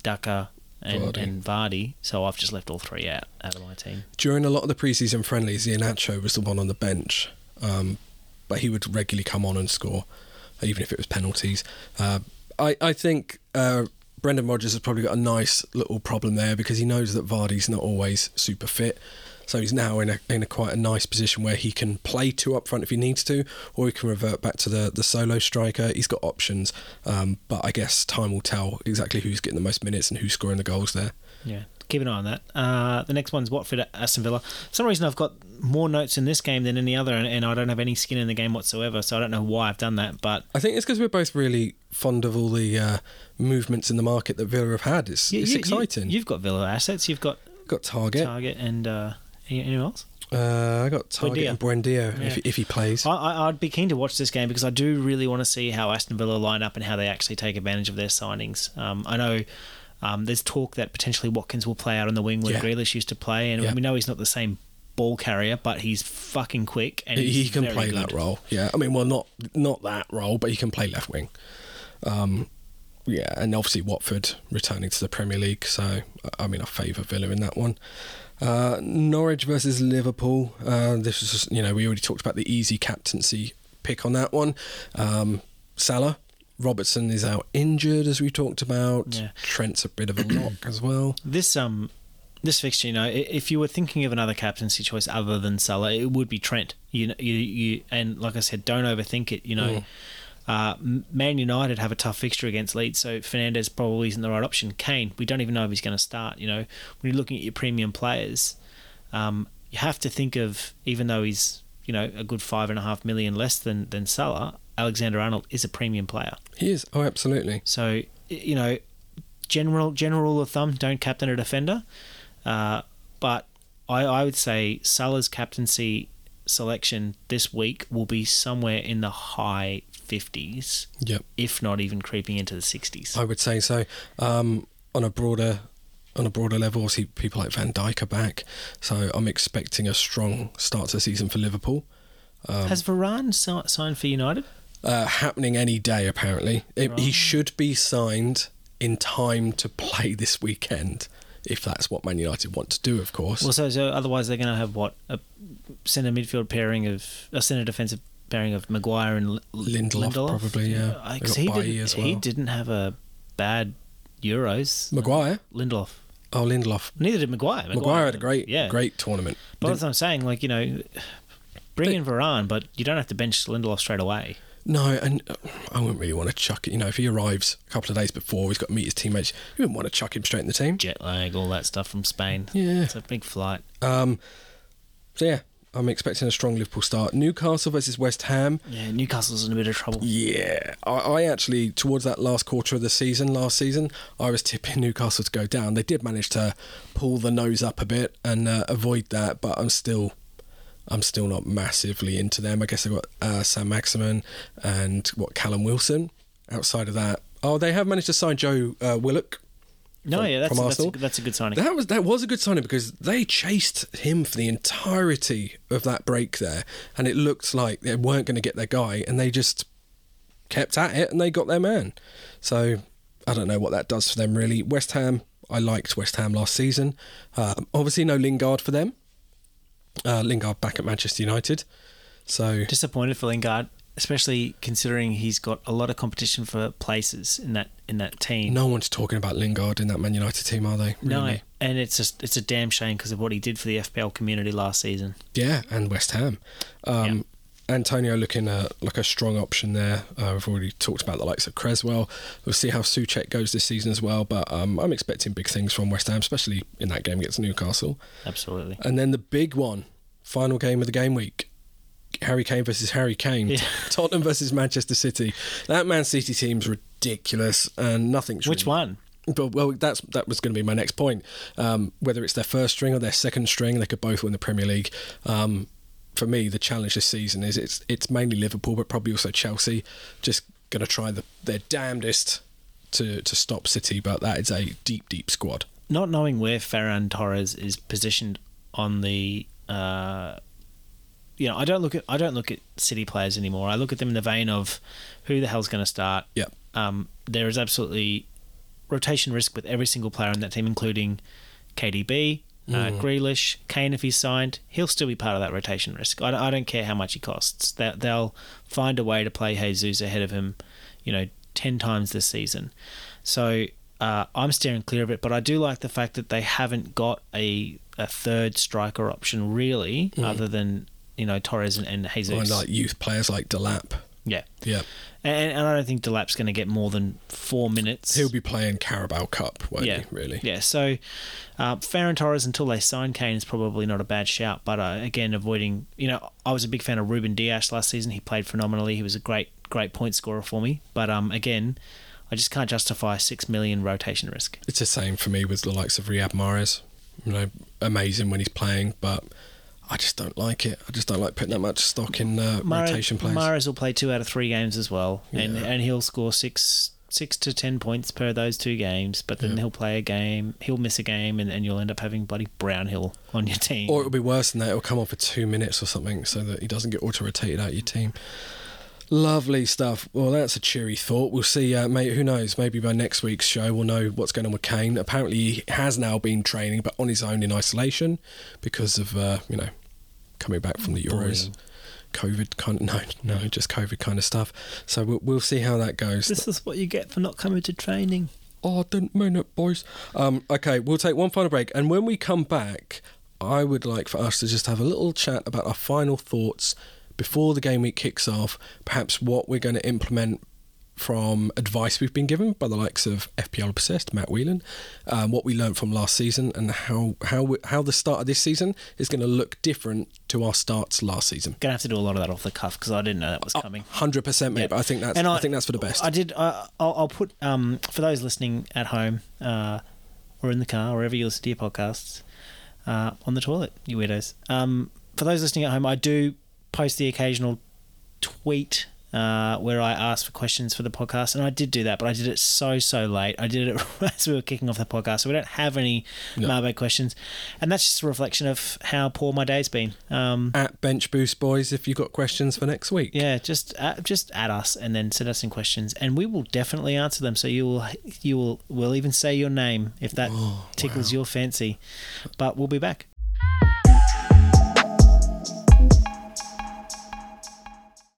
[SPEAKER 2] Daka, and
[SPEAKER 1] Vardy.
[SPEAKER 2] and Vardy. So I've just left all three out out of my team.
[SPEAKER 1] During a lot of the preseason friendlies, Iheanacho was the one on the bench, um, but he would regularly come on and score, even if it was penalties. Uh, I, I think uh, Brendan Rodgers has probably got a nice little problem there because he knows that Vardy's not always super fit. So he's now in a in a quite a nice position where he can play two up front if he needs to, or he can revert back to the, the solo striker. He's got options, um, but I guess time will tell exactly who's getting the most minutes and who's scoring the goals there.
[SPEAKER 2] Yeah, keep an eye on that. Uh, the next one's Watford at Aston Villa. For some reason, I've got more notes in this game than any other, and, and I don't have any skin in the game whatsoever. So I don't know why I've done that, but
[SPEAKER 1] I think it's because we're both really fond of all the uh, movements in the market that Villa have had. It's,
[SPEAKER 2] you,
[SPEAKER 1] it's
[SPEAKER 2] you-
[SPEAKER 1] exciting.
[SPEAKER 2] You, have got Villa assets. You've got
[SPEAKER 1] got Targett.
[SPEAKER 2] Targett and uh, anyone else?
[SPEAKER 1] Uh, I got Targett
[SPEAKER 2] Buendia.
[SPEAKER 1] and Buendia if,
[SPEAKER 2] Yeah.
[SPEAKER 1] if he plays.
[SPEAKER 2] I, I'd be keen to watch this game because I do really want to see how Aston Villa line up and how they actually take advantage of their signings. Um, I know um, there's talk that potentially Watkins will play out on the wing where
[SPEAKER 1] Yeah.
[SPEAKER 2] Grealish used to play, and
[SPEAKER 1] Yeah.
[SPEAKER 2] we know he's not the same ball carrier, but he's fucking quick and
[SPEAKER 1] he, can play
[SPEAKER 2] good.
[SPEAKER 1] that role. Yeah, I mean, well, not not that role, but he can play left wing. Um, yeah, and obviously Watford returning to the Premier League, so I mean, I favour Villa in that one. Uh, Norwich versus Liverpool. Uh, this was, just, you know, we already talked about the easy captaincy pick on that one. Um, Salah, Robertson is out injured, as we talked about.
[SPEAKER 2] Yeah.
[SPEAKER 1] Trent's a bit of a lock as well.
[SPEAKER 2] This um this fixture, you know, if you were thinking of another captaincy choice other than Salah, it would be Trent. You know, you, you and like I said, don't overthink it. You know,
[SPEAKER 1] Mm.
[SPEAKER 2] Uh, Man United have a tough fixture against Leeds, so Fernandes probably isn't the right option. Kane, we don't even know if he's going to start. You know, when you're looking at your premium players, um, you have to think of even though he's you know a good five and a half million less than than Salah, Alexander Arnold is a premium player.
[SPEAKER 1] He is. Oh, absolutely.
[SPEAKER 2] So you know, general general rule of thumb: don't captain a defender. Uh, but I, I would say Salah's captaincy selection this week will be somewhere in the high fifties,
[SPEAKER 1] Yep.
[SPEAKER 2] if not even creeping into the sixties.
[SPEAKER 1] I would say so. Um, on a broader on a broader level, obviously people like Van Dijk are back, so I'm expecting a strong start to the season for Liverpool. Um,
[SPEAKER 2] Has Varane si- signed for United?
[SPEAKER 1] uh, happening any day, apparently. It, He should be signed in time to play this weekend, if that's what Man United want to do, of course.
[SPEAKER 2] Well, so, so otherwise they're going to have what a centre midfield pairing of a centre defensive pairing of Maguire and L-
[SPEAKER 1] Lindelof, probably, yeah.
[SPEAKER 2] I-
[SPEAKER 1] They
[SPEAKER 2] 'cause
[SPEAKER 1] got
[SPEAKER 2] he didn't,
[SPEAKER 1] as
[SPEAKER 2] he didn't have a bad Euros.
[SPEAKER 1] Maguire?
[SPEAKER 2] Lindelof.
[SPEAKER 1] Oh, Lindelof.
[SPEAKER 2] Neither did Maguire.
[SPEAKER 1] Maguire had a great,
[SPEAKER 2] yeah.
[SPEAKER 1] great tournament.
[SPEAKER 2] But that's what I'm saying. Like you know, bring in Varane, but you don't have to bench Lindelof straight away.
[SPEAKER 1] No, and uh, I wouldn't really want to chuck it. You know, if he arrives a couple of days before, he's got to meet his teammates. You wouldn't want to chuck him straight in the team.
[SPEAKER 2] Jet lag, all that stuff from Spain.
[SPEAKER 1] Yeah.
[SPEAKER 2] It's a big flight.
[SPEAKER 1] Um, so yeah, I'm expecting a strong Liverpool start. Newcastle versus West Ham.
[SPEAKER 2] Yeah, Newcastle's in a bit of trouble.
[SPEAKER 1] Yeah, I, I actually towards that last quarter of the season, last season, I was tipping Newcastle to go down. They did manage to pull the nose up a bit and uh, avoid that, but I'm still, I'm still not massively into them. I guess they've got uh, Saint-Maximin and what Callum Wilson. Outside of that, oh, they have managed to sign Joe uh, Willock.
[SPEAKER 2] No,
[SPEAKER 1] From-
[SPEAKER 2] yeah, that's, that's, a, that's a good signing.
[SPEAKER 1] That was that was a good signing because they chased him for the entirety of that break there, and it looked like they weren't going to get their guy, and they just kept at it, and they got their man. So I don't know what that does for them really. West Ham, I liked West Ham last season. Um, obviously, no Lingard for them. Uh, Lingard back at Manchester United. So
[SPEAKER 2] Disappointed for Lingard, especially considering he's got a lot of competition for places in that in that team.
[SPEAKER 1] no one's talking about Lingard in that Man United team, are they?
[SPEAKER 2] No, and it's just it's a damn shame because of what he did for the FPL community last season.
[SPEAKER 1] Yeah, and West Ham. Um, Antonio looking uh, like a strong option there. Uh, we've already talked about the likes of Cresswell. We'll see how Souček goes this season as well. But um, I'm expecting big things from West Ham, especially in that game against Newcastle.
[SPEAKER 2] Absolutely.
[SPEAKER 1] And then the big one, final game of the game week. Harry Kane versus Harry Kane.
[SPEAKER 2] Yeah.
[SPEAKER 1] Tottenham versus Manchester City. That Man City team's ridiculous, and nothing's
[SPEAKER 2] Which
[SPEAKER 1] really
[SPEAKER 2] one?
[SPEAKER 1] but well, that's that was going to be my next point. Um, whether it's their first string or their second string, they could both win the Premier League. Um, for me, the challenge this season is it's it's mainly Liverpool, but probably also Chelsea. Just going to try the, their damnedest to to stop City, but that is a deep, deep squad.
[SPEAKER 2] Not knowing where Ferran Torres is positioned on the, uh, you know, I don't look at I don't look at City players anymore. I look at them in the vein of who the hell's going to start.
[SPEAKER 1] Yep.
[SPEAKER 2] Um, there is absolutely rotation risk with every single player in that team, including KDB, uh, Grealish, Kane. If he's signed, he'll still be part of that rotation risk. I don't, I don't care how much he costs. They, they'll find a way to play Jesus ahead of him, you know, ten times this season. So uh, I'm steering clear of it, but I do like the fact that they haven't got a a third striker option really, other than you know Torres and, and Jesus.
[SPEAKER 1] Or like youth players like Delap.
[SPEAKER 2] yeah,
[SPEAKER 1] Yeah,
[SPEAKER 2] and, and I don't think Delap's going to get more than four minutes.
[SPEAKER 1] he'll be playing Carabao Cup, won't
[SPEAKER 2] yeah,
[SPEAKER 1] he? Really?
[SPEAKER 2] Yeah, so uh, Ferran Torres until they sign Kane is probably not a bad shout, but uh, again, avoiding. You know, I was a big fan of Ruben Dias last season. He played phenomenally. He was a great, great point scorer for me. But um, again, I just can't justify six million rotation risk.
[SPEAKER 1] It's the same for me with the likes of Riyad Mahrez. You know, amazing when he's playing, but I just don't like it. I just don't like putting that much stock in uh, rotation players.
[SPEAKER 2] Mahrez will play two out of three games as well, and
[SPEAKER 1] Yeah.
[SPEAKER 2] and he'll score six six to ten points per those two games. But then
[SPEAKER 1] Yeah.
[SPEAKER 2] he'll play a game, he'll miss a game, and, and you'll end up having bloody Brownhill on your team.
[SPEAKER 1] Or it'll be worse than that. It'll come on for two minutes or something so that he doesn't get auto rotated out of your team. Lovely stuff. Well, that's a cheery thought. We'll see, uh, mate. Who knows? Maybe by next week's show, we'll know what's going on with Kane. Apparently, he has now been training, but on his own in isolation because of, uh, you know, coming back from the Euros. COVID kind of, no, no, just COVID kind of stuff. So we'll, we'll see how that goes.
[SPEAKER 2] this is what you get for not coming to training.
[SPEAKER 1] Oh, I didn't mean it, boys. Um, okay, we'll take one final break, and when we come back, I would like for us to just have a little chat about our final thoughts before the game week kicks off. Perhaps what we're going to implement from advice we've been given by the likes of FPL Obsessed, Matt Whelan, um, what we learned from last season, and how how we, how the start of this season is going to look different to our starts last season.
[SPEAKER 2] Gonna have to do a lot of that off the cuff because I didn't know that was coming.
[SPEAKER 1] Hundred percent, mate.
[SPEAKER 2] Yeah.
[SPEAKER 1] But I think that's
[SPEAKER 2] And
[SPEAKER 1] I, think that's for the best.
[SPEAKER 2] I did. I, I'll, I'll put um, for those listening at home uh, or in the car, or wherever you listen to your podcasts, uh, on the toilet, you weirdos. Um, for those listening at home, I do post the occasional tweet uh, where I ask for questions for the podcast, and I did do that, but I did it so so late. I did it as we were kicking off the podcast, so we don't have any
[SPEAKER 1] No.
[SPEAKER 2] questions, and that's just a reflection of how poor my day's been. Um,
[SPEAKER 1] At Bench Boost Boys, if you've got questions for next week.
[SPEAKER 2] yeah, just uh, just add us and then send us some questions, and we will definitely answer them. So you will you will we'll even say your name if that
[SPEAKER 1] Oh,
[SPEAKER 2] tickles your fancy. But we'll be back.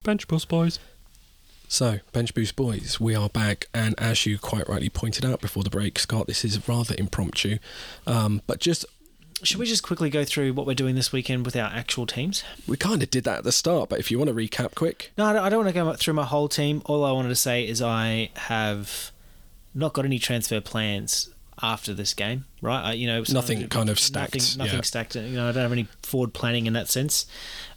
[SPEAKER 3] Bench Boost Boys.
[SPEAKER 1] So, Bench Boost Boys, we are back, and as you quite rightly pointed out before the break, Scott, this is rather impromptu, um, but just
[SPEAKER 2] Should we just quickly go through what we're doing this weekend with our actual teams?
[SPEAKER 1] We kind of did that at the start, but if you want to recap quick,
[SPEAKER 2] No, I don't, I don't want to go through my whole team. All I wanted to say is I have not got any transfer plans after this game, right? I, you know, so-
[SPEAKER 1] Nothing kind of stacked,
[SPEAKER 2] Nothing, nothing
[SPEAKER 1] yeah.
[SPEAKER 2] stacked. You know, I don't have any forward planning in that sense.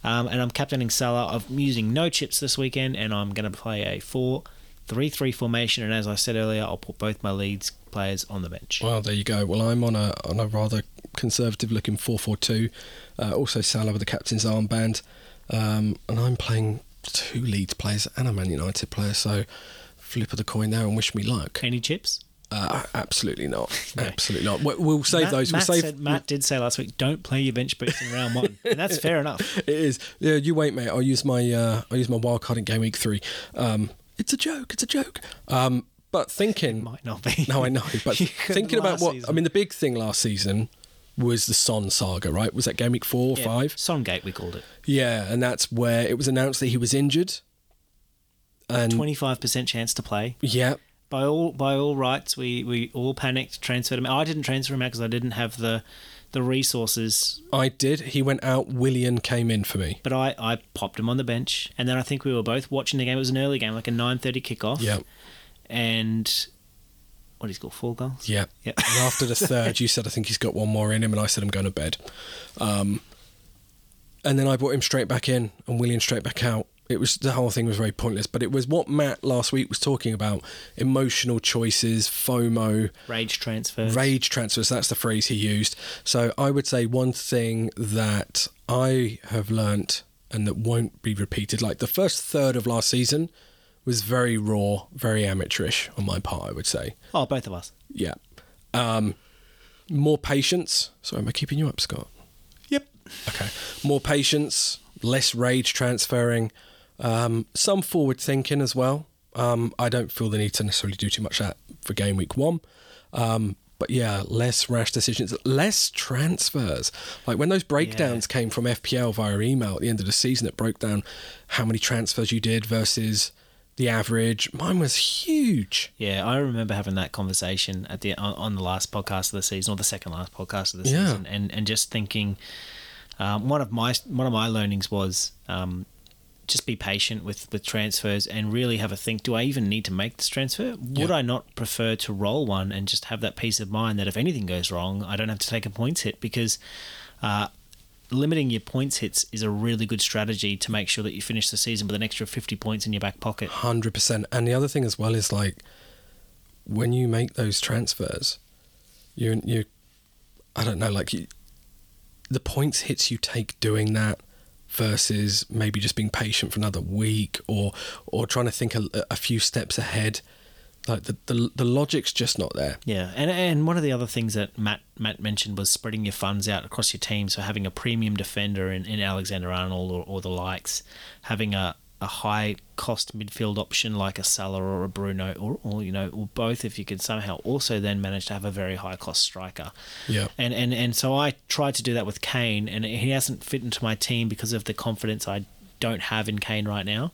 [SPEAKER 2] Um, and I'm captaining Salah. I'm using no chips this weekend, and I'm going to play a four-three-three formation. And as I said earlier, I'll put both my Leeds players on the bench.
[SPEAKER 1] well, there you go. Well, I'm on a on a rather conservative looking four four two. Uh, also, Salah with the captain's armband, um, and I'm playing two Leeds players and a Man United player. So, flip of the coin there and wish me luck.
[SPEAKER 2] Any chips?
[SPEAKER 1] Uh, absolutely not.
[SPEAKER 2] No.
[SPEAKER 1] Absolutely not. We- We'll save
[SPEAKER 2] Matt,
[SPEAKER 1] those. We'll
[SPEAKER 2] Matt,
[SPEAKER 1] save.
[SPEAKER 2] said, Matt did say last week, don't play your bench boost in round one, and that's fair enough.
[SPEAKER 1] It is. Yeah, you wait, mate. I'll use my uh, I'll use my wild card in game week three. Um, it's a joke. It's a joke. Um, but thinking,
[SPEAKER 2] Might not be.
[SPEAKER 1] no, I know. But thinking about what
[SPEAKER 2] season.
[SPEAKER 1] I mean, the big thing last season was the Son saga, right? Was that game week four or
[SPEAKER 2] Yeah,
[SPEAKER 1] five?
[SPEAKER 2] Songate, we called it.
[SPEAKER 1] Yeah, and that's where it was announced that he was injured. And
[SPEAKER 2] Twenty-five percent chance to play.
[SPEAKER 1] yeah,
[SPEAKER 2] By all by all rights, we, we all panicked, transferred him. I didn't transfer him out because I didn't have the the resources.
[SPEAKER 1] I did. He went out. Willian came in for me.
[SPEAKER 2] But I, I popped him on the bench, and then I think we were both watching the game. It was an early game, like a nine thirty kickoff.
[SPEAKER 1] Yeah,
[SPEAKER 2] And what he's got four goals.
[SPEAKER 1] yeah.
[SPEAKER 2] Yeah.
[SPEAKER 1] And after the third, you said I think he's got one more in him, and I said I'm going to bed. Um, and then I brought him straight back in, and Willian straight back out. It was the whole thing was very pointless, but it was what Matt last week was talking about: emotional choices, FOMO,
[SPEAKER 2] Rage transfers.
[SPEAKER 1] rage transfers. That's the phrase he used. So I would say one thing that I have learnt and that won't be repeated, like the first third of last season, was very raw, very amateurish on my part. I would say.
[SPEAKER 2] Oh, both of us.
[SPEAKER 1] Yeah. Um, more patience. Sorry, am I keeping you up, Scott?
[SPEAKER 2] Yep.
[SPEAKER 1] Okay. More patience, less rage transferring, um, some forward thinking as well. Um, I don't feel the need to necessarily do too much that for game week one. Um, but yeah, less rash decisions, less transfers. Like when those breakdowns came from FPL via email at the end of the season, it broke down how many transfers you did versus the average. Mine was huge.
[SPEAKER 2] Yeah, I remember having that conversation at the on, on the last podcast of the season, or the second last podcast of the
[SPEAKER 1] Yeah.
[SPEAKER 2] season, and and just thinking, um, one of my one of my learnings was um, just be patient with with transfers and really have a think. Do I even need to make this transfer? Would
[SPEAKER 1] Yeah.
[SPEAKER 2] I not prefer to roll one and just have that peace of mind that if anything goes wrong, I don't have to take a points hit because. Uh, Limiting your points hits is a really good strategy to make sure that you finish the season with an extra 50 points in your back pocket.
[SPEAKER 1] Hundred percent. And the other thing as well is like when you make those transfers, you you, I don't know, like you, the points hits you take doing that versus maybe just being patient for another week or or trying to think a, a few steps ahead. Like the, the the logic's just not there.
[SPEAKER 2] Yeah, and and one of the other things that Matt Matt mentioned was spreading your funds out across your team. So having a premium defender in, in Alexander Arnold or, or the likes, having a, a high cost midfield option like a Salah or a Bruno or, or you know or both if you could somehow also then manage to have a very high cost striker.
[SPEAKER 1] Yeah.
[SPEAKER 2] And and and so I tried to do that with Kane, and he hasn't fit into my team because of the confidence I don't have in Kane right now.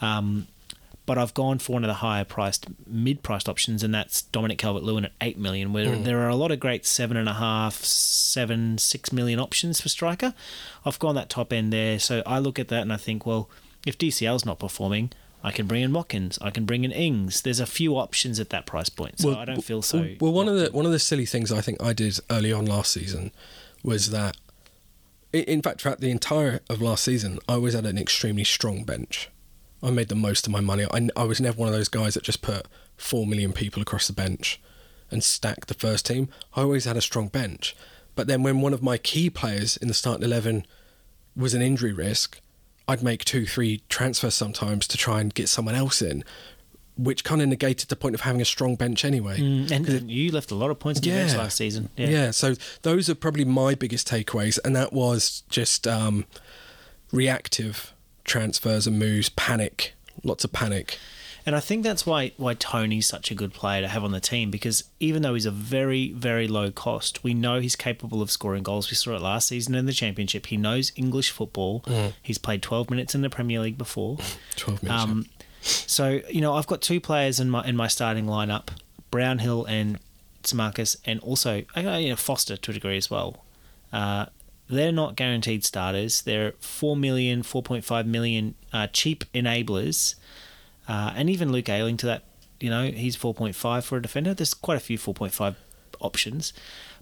[SPEAKER 2] Um, but I've gone for one of the higher priced, mid priced options, and that's Dominic Calvert Lewin at eight million. Where there are a lot of great seven and a half, seven, six million options for striker. I've gone that top end there, so I look at that and I think, well, if DCL's not performing. I can bring in Watkins. I can bring in Ings. There's a few options at that price point, so I don't feel so.
[SPEAKER 1] Well, well, one of the one of the silly things I think I did early on last season was that, in fact, throughout the entire of last season, I was at an extremely strong bench. I made the most of my money. I, I was never one of those guys that just put four million people across the bench and stacked the first team. I always had a strong bench. But then when one of my key players in the starting eleven was an injury risk, I'd make two, three transfers sometimes to try and get someone else in, which kind of negated the point of having a strong bench anyway.
[SPEAKER 2] Mm, and, and you left a lot of points in the bench last season.
[SPEAKER 1] Yeah.
[SPEAKER 2] Yeah.
[SPEAKER 1] so those are probably my biggest takeaways, and that was just um, reactive transfers and moves, panic, lots of panic.
[SPEAKER 2] And I think that's why why Toney's such a good player to have on the team because even though he's a very very low cost, we know he's capable of scoring goals. We saw it last season in the championship. He knows English football. He's played 12 minutes in the Premier League before.
[SPEAKER 1] Twelve minutes.
[SPEAKER 2] Um, so you know, I've got two players in my in my starting lineup: Brownhill and Smarkus, and also uh, you know, Foster to a degree as well. Uh, they're not guaranteed starters. They're 4 million, 4.5 million uh, cheap enablers. Uh, and even Luke Ayling to that, you know, he's 4.5 for a defender. There's quite a few 4.5 options.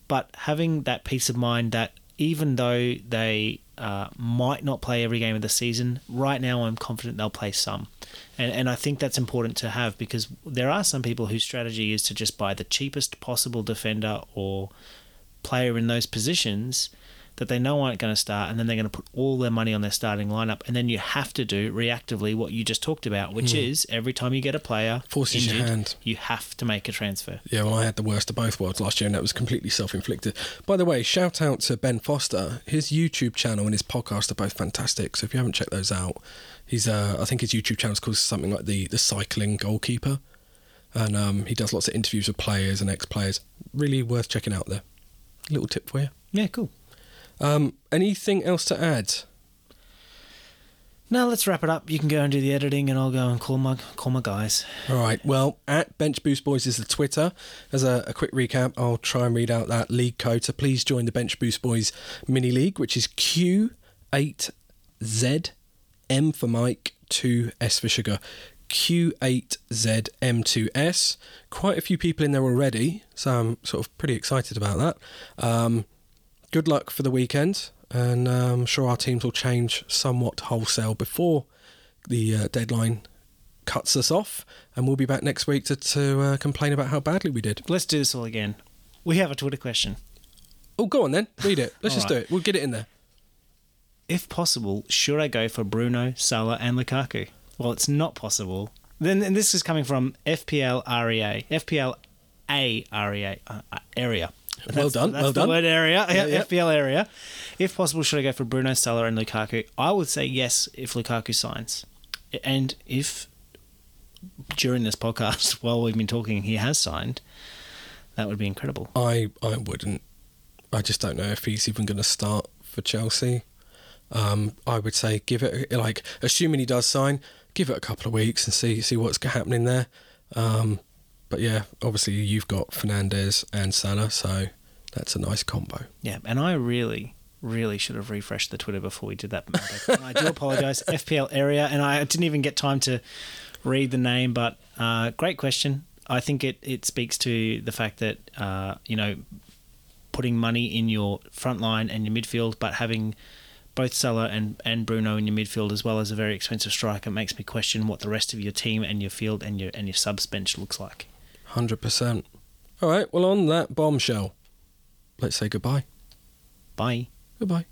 [SPEAKER 2] But having that peace of mind that even though they uh, might not play every game of the season, right now I'm confident they'll play some. And, and I think that's important to have because there are some people whose strategy is to just buy the cheapest possible defender or player in those positions that they know aren't going to start, and then they're going to put all their money on their starting lineup, and then you have to do reactively what you just talked about, which is every time you get a player
[SPEAKER 1] Forces your hand.
[SPEAKER 2] you have to make a transfer.
[SPEAKER 1] Yeah, well, I had the worst of both worlds last year, and that was completely self inflicted. By the way, shout out to Ben Foster. His YouTube channel and his podcast are both fantastic. So if you haven't checked those out, he's uh, I think his YouTube channel is called something like the the cycling goalkeeper, and um, he does lots of interviews with players and ex players. Really worth checking out there. Little tip for you.
[SPEAKER 2] Yeah, cool.
[SPEAKER 1] Um, anything else to add?
[SPEAKER 2] Now let's wrap it up. You can go and do the editing, and I'll go and call my call my guys.
[SPEAKER 1] All right. Well, at Bench Boost Boys is the Twitter. As a, a quick recap, I'll try and read out that league code. So please join the Bench Boost Boys mini league, which is Q8Z M for Mike, 2S for Sugar. Q8ZM2S. Quite a few people in there already, so I'm sort of pretty excited about that. Um, good luck for the weekend, and I'm sure our teams will change somewhat wholesale before the uh, deadline cuts us off, and we'll be back next week to, to uh, complain about how badly we did.
[SPEAKER 2] Let's do this all again. We have a Twitter question.
[SPEAKER 1] Oh, go on then, read it. Let's just
[SPEAKER 2] right.
[SPEAKER 1] do it. We'll get it in there.
[SPEAKER 2] If possible, should I go for Bruno, Salah, and Lukaku? Well, it's not possible. Then and this is coming from FPL REA, FPL A REA uh, uh, area.
[SPEAKER 1] Well done,
[SPEAKER 2] That's
[SPEAKER 1] well
[SPEAKER 2] the
[SPEAKER 1] done.
[SPEAKER 2] word area.
[SPEAKER 1] Yeah,
[SPEAKER 2] Yeah,
[SPEAKER 1] yeah.
[SPEAKER 2] FPL area. If possible, should I go for Bruno, Salah, and Lukaku? I would say yes if Lukaku signs, and if during this podcast while we've been talking he has signed, that would be incredible.
[SPEAKER 1] I I wouldn't. I just don't know if he's even going to start for Chelsea. Um, I would say give it like assuming he does sign, give it a couple of weeks and see see what's happening there. Um, but yeah, obviously you've got Fernandes and Salah, so that's a nice combo.
[SPEAKER 2] Yeah, and I really, really should have refreshed the Twitter before we did that. I do apologise. FPL area, and I didn't even get time to read the name, but uh, great question. I think it, it speaks to the fact that, uh, you know, putting money in your front line and your midfield, but having both Salah and, and Bruno in your midfield as well as a very expensive striker makes me question what the rest of your team and your field and your and your subs bench looks like.
[SPEAKER 1] Hundred percent. All right. Well, on that bombshell, let's say goodbye.
[SPEAKER 2] Bye.
[SPEAKER 1] Goodbye.